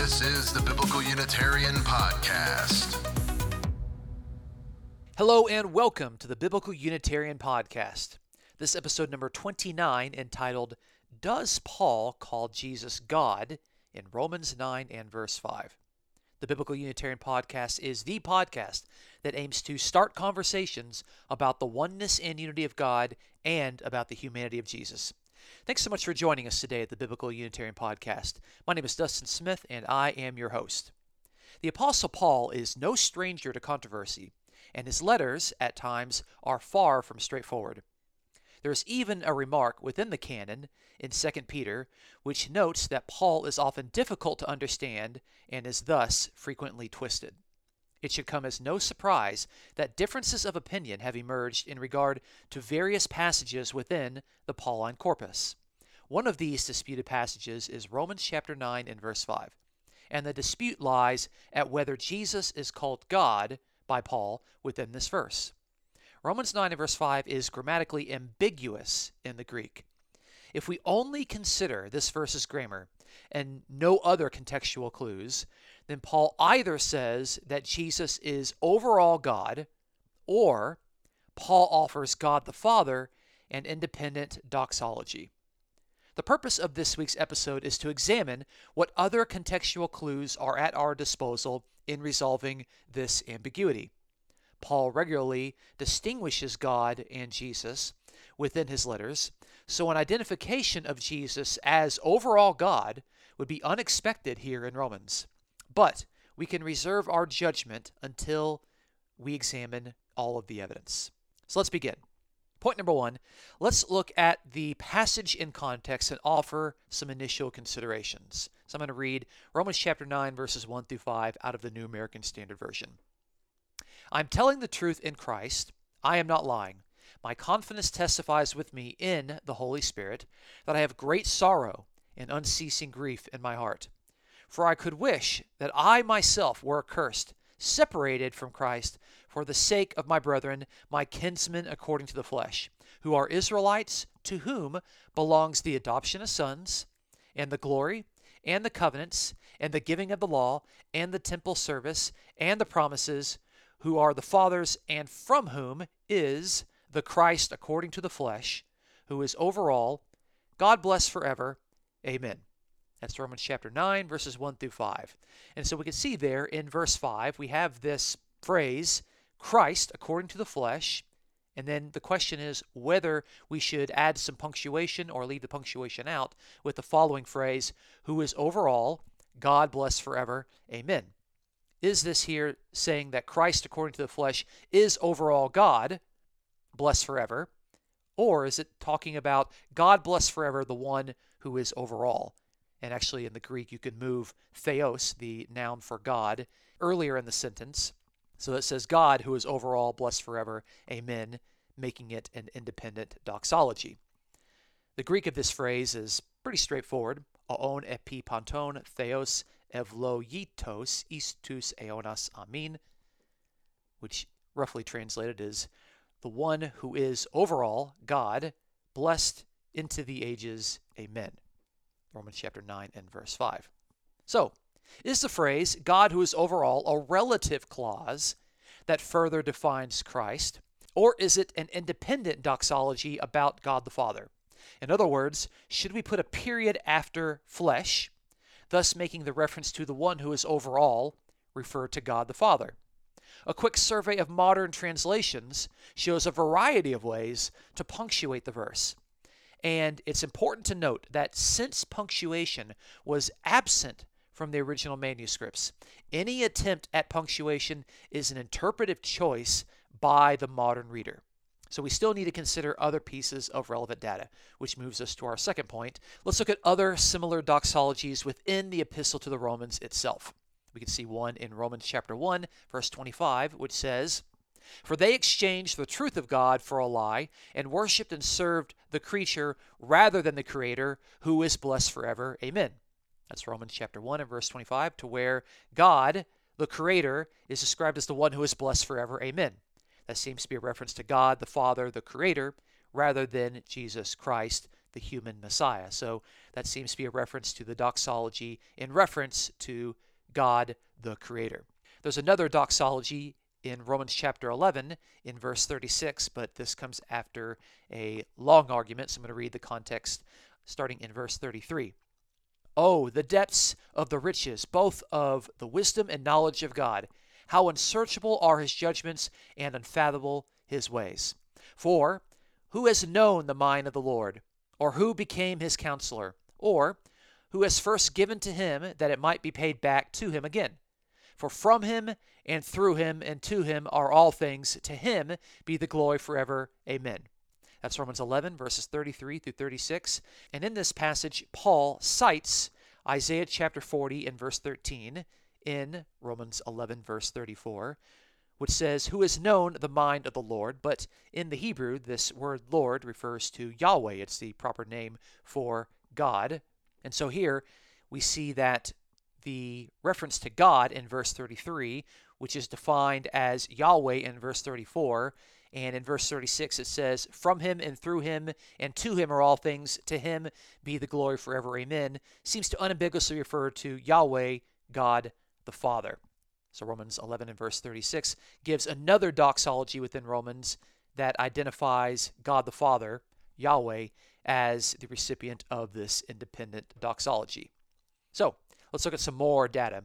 This is the Biblical Unitarian Podcast. Hello and welcome to the Biblical Unitarian Podcast. This episode number 29 entitled Does Paul Call Jesus God in Romans 9 and verse 5. The Biblical Unitarian Podcast is the podcast that aims to start conversations about the oneness and unity of God and about the humanity of Jesus. Thanks so much for joining us today at the Biblical Unitarian Podcast. My name is Dustin Smith, and I am your host. The Apostle Paul is no stranger to controversy, and his letters, at times, are far from straightforward. There is even a remark within the canon in 2 Peter which notes that Paul is often difficult to understand and is thus frequently twisted. It should come as no surprise that differences of opinion have emerged in regard to various passages within the Pauline corpus. One of these disputed passages is Romans chapter 9 and verse 5. And the dispute lies at whether Jesus is called God by Paul within this verse. Romans 9 and verse 5 is grammatically ambiguous in the Greek. If we only consider this verse's grammar and no other contextual clues, then Paul either says that Jesus is overall God or Paul offers God the Father an independent doxology. The purpose of this week's episode is to examine what other contextual clues are at our disposal in resolving this ambiguity. Paul regularly distinguishes God and Jesus within his letters, so an identification of Jesus as overall God would be unexpected here in Romans. But we can reserve our judgment until we examine all of the evidence. So let's begin. Point number one let's look at the passage in context and offer some initial considerations. So I'm going to read Romans chapter 9, verses 1 through 5 out of the New American Standard Version. I'm telling the truth in Christ. I am not lying. My confidence testifies with me in the Holy Spirit that I have great sorrow and unceasing grief in my heart. For I could wish that I myself were accursed, separated from Christ, for the sake of my brethren, my kinsmen according to the flesh, who are Israelites, to whom belongs the adoption of sons, and the glory, and the covenants, and the giving of the law, and the temple service, and the promises, who are the fathers, and from whom is the Christ according to the flesh, who is over all, God bless forever. Amen. That's Romans chapter 9, verses 1 through 5. And so we can see there in verse 5, we have this phrase, Christ according to the flesh. And then the question is whether we should add some punctuation or leave the punctuation out with the following phrase, who is over all, God bless forever. Amen. Is this here saying that Christ according to the flesh is overall God, bless forever? Or is it talking about God bless forever, the one who is overall? And actually, in the Greek, you can move theos, the noun for God, earlier in the sentence. So it says, God, who is over all, blessed forever. Amen, making it an independent doxology. The Greek of this phrase is pretty straightforward. Aon epi panton theos evloyitos istus aeonas amin, which roughly translated is the one who is overall God, blessed into the ages. Amen. Romans chapter 9 and verse 5. So, is the phrase God who is over all a relative clause that further defines Christ, or is it an independent doxology about God the Father? In other words, should we put a period after flesh, thus making the reference to the one who is over all refer to God the Father? A quick survey of modern translations shows a variety of ways to punctuate the verse. And it's important to note that since punctuation was absent from the original manuscripts, any attempt at punctuation is an interpretive choice by the modern reader. So we still need to consider other pieces of relevant data, which moves us to our second point. Let's look at other similar doxologies within the epistle to the Romans itself. We can see one in Romans chapter 1, verse 25, which says, for they exchanged the truth of God for a lie, and worshiped and served the creature rather than the Creator, who is blessed forever. Amen. That's Romans chapter 1 and verse 25, to where God, the Creator, is described as the one who is blessed forever. Amen. That seems to be a reference to God, the Father, the Creator, rather than Jesus Christ, the human Messiah. So that seems to be a reference to the doxology in reference to God the Creator. There's another doxology in Romans chapter 11 in verse 36, but this comes after a long argument, so I'm going to read the context starting in verse 33. Oh, the depths of the riches, both of the wisdom and knowledge of God! How unsearchable are his judgments and unfathomable his ways. For who has known the mind of the Lord, or who became his counselor, or who has first given to him that it might be paid back to him again? For from him and through him and to him are all things. To him be the glory forever. Amen. That's Romans 11, verses 33 through 36. And in this passage, Paul cites Isaiah chapter 40 and verse 13 in Romans 11, verse 34, which says, Who has known the mind of the Lord? But in the Hebrew, this word Lord refers to Yahweh. It's the proper name for God. And so here we see that the reference to God in verse 33, which is defined as Yahweh in verse 34, and in verse 36 it says, From him and through him and to him are all things, to him be the glory forever. Amen, seems to unambiguously refer to Yahweh, God the Father. So Romans 11 and verse 36 gives another doxology within Romans that identifies God the Father, Yahweh, as the recipient of this independent doxology. So let's look at some more data.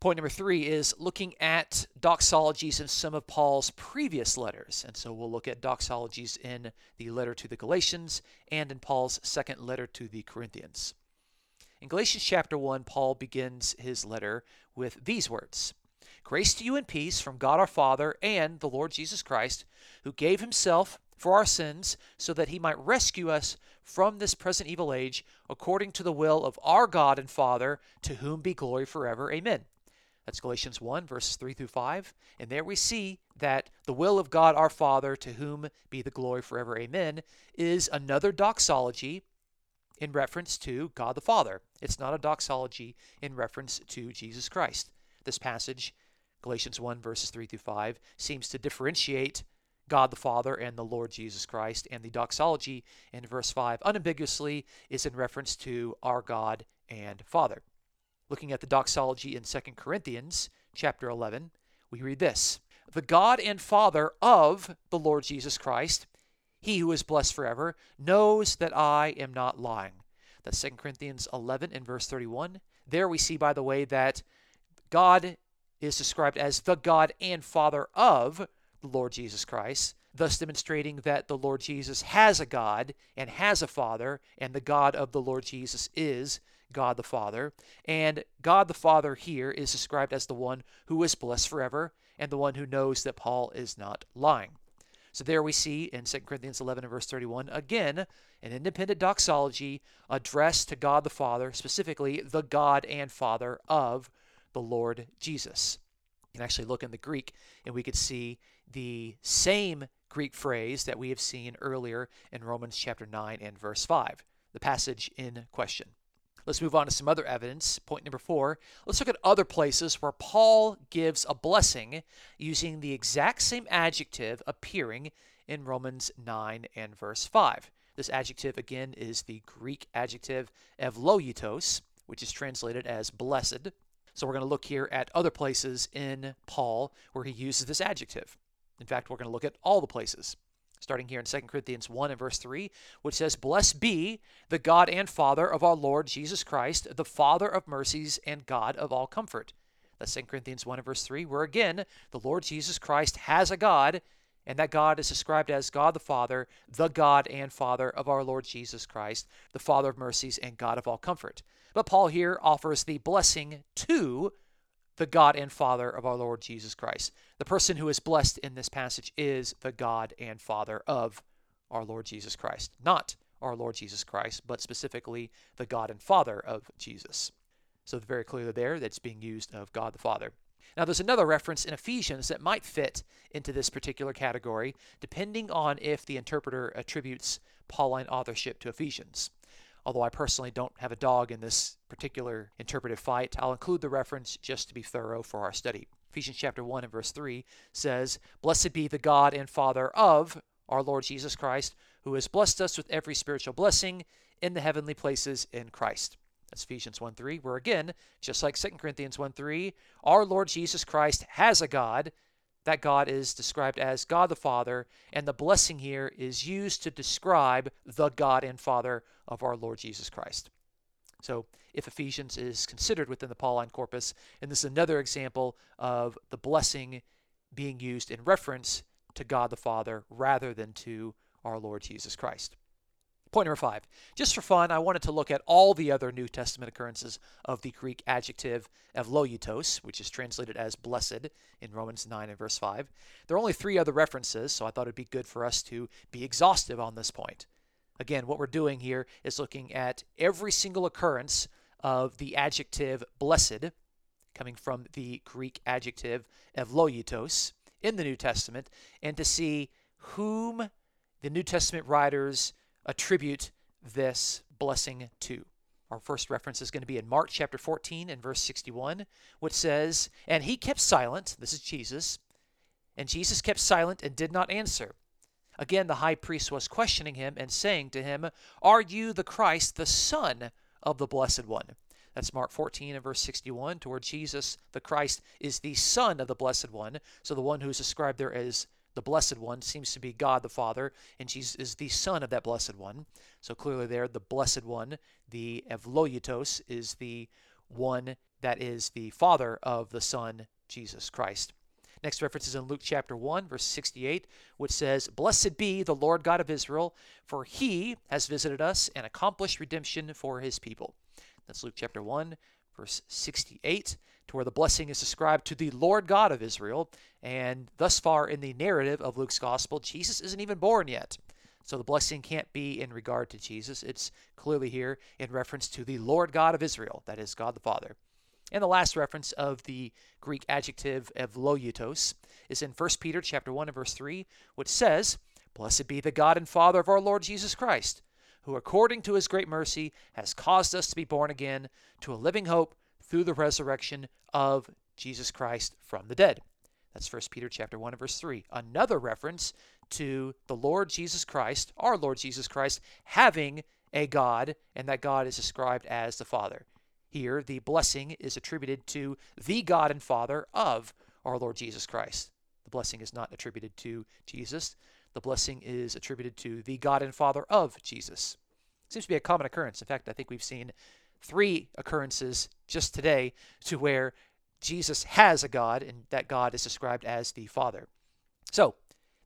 Point number three is looking at doxologies in some of Paul's previous letters. And so we'll look at doxologies in the letter to the Galatians and in Paul's second letter to the Corinthians. In Galatians chapter 1, Paul begins his letter with these words Grace to you and peace from God our Father and the Lord Jesus Christ, who gave himself for our sins so that he might rescue us from this present evil age, according to the will of our God and Father, to whom be glory forever. Amen. That's Galatians 1, verses 3 through 5. And there we see that the will of God our Father, to whom be the glory forever. Amen, is another doxology in reference to God the Father. It's not a doxology in reference to Jesus Christ. This passage, Galatians 1, verses 3 through 5, seems to differentiate God the Father and the Lord Jesus Christ. And the doxology in verse 5 unambiguously is in reference to our God and Father. Looking at the doxology in 2 Corinthians chapter 11, we read this The God and Father of the Lord Jesus Christ, he who is blessed forever, knows that I am not lying. That's 2 Corinthians 11 and verse 31. There we see, by the way, that God is described as the God and Father of the Lord Jesus Christ, thus demonstrating that the Lord Jesus has a God and has a Father, and the God of the Lord Jesus is God the Father. And God the Father here is described as the one who is blessed forever and the one who knows that Paul is not lying. So there we see in 2 Corinthians 11 and verse 31 again an independent doxology addressed to God the Father, specifically the God and Father of the Lord Jesus. You can actually look in the Greek and we could see the same Greek phrase that we have seen earlier in Romans chapter 9 and verse 5, the passage in question. Let's move on to some other evidence. Point number four. Let's look at other places where Paul gives a blessing using the exact same adjective appearing in Romans 9 and verse 5. This adjective, again, is the Greek adjective evloitos, which is translated as blessed. So we're going to look here at other places in Paul where he uses this adjective. In fact, we're going to look at all the places starting here in 2 Corinthians 1 and verse 3, which says, Blessed be the God and Father of our Lord Jesus Christ, the Father of mercies and God of all comfort. That's 2 Corinthians 1 and verse 3, where again, the Lord Jesus Christ has a God, and that God is described as God the Father, the God and Father of our Lord Jesus Christ, the Father of mercies and God of all comfort. But Paul here offers the blessing to the God and Father of our Lord Jesus Christ. The person who is blessed in this passage is the God and Father of our Lord Jesus Christ. Not our Lord Jesus Christ, but specifically the God and Father of Jesus. So, very clearly there, that's being used of God the Father. Now, there's another reference in Ephesians that might fit into this particular category, depending on if the interpreter attributes Pauline authorship to Ephesians. Although I personally don't have a dog in this particular interpretive fight, I'll include the reference just to be thorough for our study. Ephesians chapter 1 and verse 3 says, Blessed be the God and Father of our Lord Jesus Christ, who has blessed us with every spiritual blessing in the heavenly places in Christ. That's Ephesians 1 3, where again, just like 2 Corinthians 1 3, our Lord Jesus Christ has a God. That God is described as God the Father, and the blessing here is used to describe the God and Father of our Lord Jesus Christ. So, if Ephesians is considered within the Pauline corpus, and this is another example of the blessing being used in reference to God the Father rather than to our Lord Jesus Christ. Point number five. Just for fun, I wanted to look at all the other New Testament occurrences of the Greek adjective evloiutos, which is translated as blessed in Romans 9 and verse 5. There are only three other references, so I thought it'd be good for us to be exhaustive on this point. Again, what we're doing here is looking at every single occurrence of the adjective blessed, coming from the Greek adjective evloiutos in the New Testament, and to see whom the New Testament writers attribute this blessing to. Our first reference is going to be in Mark chapter 14 and verse 61, which says, And he kept silent, this is Jesus, and Jesus kept silent and did not answer. Again, the high priest was questioning him and saying to him, Are you the Christ, the Son of the Blessed One? That's Mark 14 and verse 61, toward Jesus, the Christ, is the Son of the Blessed One. So the one who's described there as the Blessed One seems to be God the Father, and Jesus is the Son of that Blessed One. So clearly, there, the Blessed One, the Evloiutos, is the one that is the Father of the Son, Jesus Christ. Next reference is in Luke chapter 1, verse 68, which says, Blessed be the Lord God of Israel, for he has visited us and accomplished redemption for his people. That's Luke chapter 1, verse 68 to where the blessing is ascribed to the Lord God of Israel. And thus far in the narrative of Luke's gospel, Jesus isn't even born yet. So the blessing can't be in regard to Jesus. It's clearly here in reference to the Lord God of Israel, that is, God the Father. And the last reference of the Greek adjective evloiutos is in 1 Peter chapter 1 and verse 3, which says, Blessed be the God and Father of our Lord Jesus Christ, who according to his great mercy has caused us to be born again to a living hope through the resurrection of Jesus Christ from the dead. That's 1 Peter chapter 1 verse 3. Another reference to the Lord Jesus Christ, our Lord Jesus Christ, having a God, and that God is described as the Father. Here, the blessing is attributed to the God and Father of our Lord Jesus Christ. The blessing is not attributed to Jesus. The blessing is attributed to the God and Father of Jesus. Seems to be a common occurrence. In fact, I think we've seen three occurrences just today to where Jesus has a God, and that God is described as the Father. So,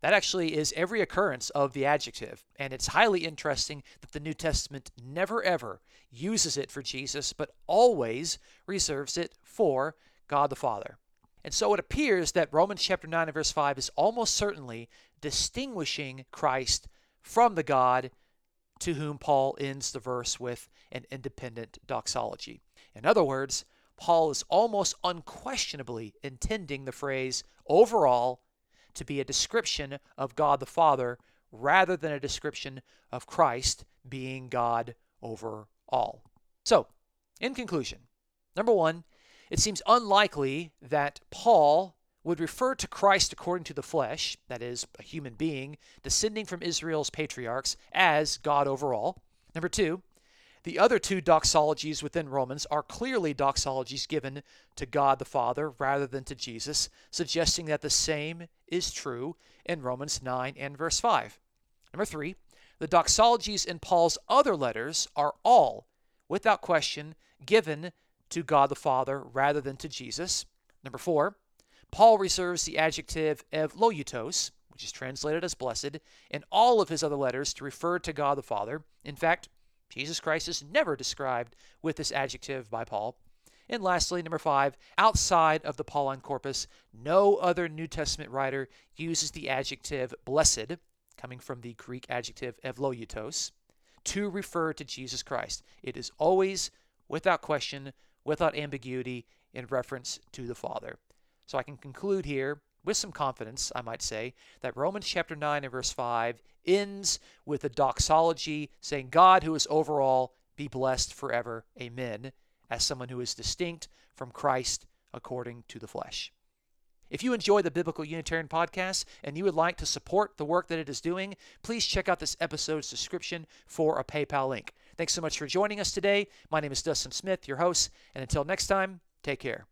that actually is every occurrence of the adjective, and it's highly interesting that the New Testament never ever uses it for Jesus, but always reserves it for God the Father. And so it appears that Romans chapter 9 and verse 5 is almost certainly distinguishing Christ from the God to whom Paul ends the verse with an independent doxology. In other words, Paul is almost unquestionably intending the phrase overall to be a description of God the Father rather than a description of Christ being God over all. So, in conclusion, number one, it seems unlikely that Paul would refer to Christ according to the flesh, that is, a human being, descending from Israel's patriarchs, as God over all. Number two, the other two doxologies within Romans are clearly doxologies given to God the Father rather than to Jesus, suggesting that the same is true in Romans 9 and verse 5. Number three, the doxologies in Paul's other letters are all, without question, given to God the Father rather than to Jesus. Number four, Paul reserves the adjective evloiutos, which is translated as blessed, in all of his other letters to refer to God the Father. In fact, Jesus Christ is never described with this adjective by Paul. And lastly, number five, outside of the Pauline corpus, no other New Testament writer uses the adjective blessed, coming from the Greek adjective evloiutos, to refer to Jesus Christ. It is always, without question, without ambiguity, in reference to the Father. So I can conclude here with some confidence, I might say, that Romans chapter 9 and verse 5 ends with a doxology saying, God who is over all, be blessed forever. Amen. As someone who is distinct from Christ according to the flesh. If you enjoy the Biblical Unitarian podcast and you would like to support the work that it is doing, please check out this episode's description for a PayPal link. Thanks so much for joining us today. My name is Dustin Smith, your host, and until next time, take care.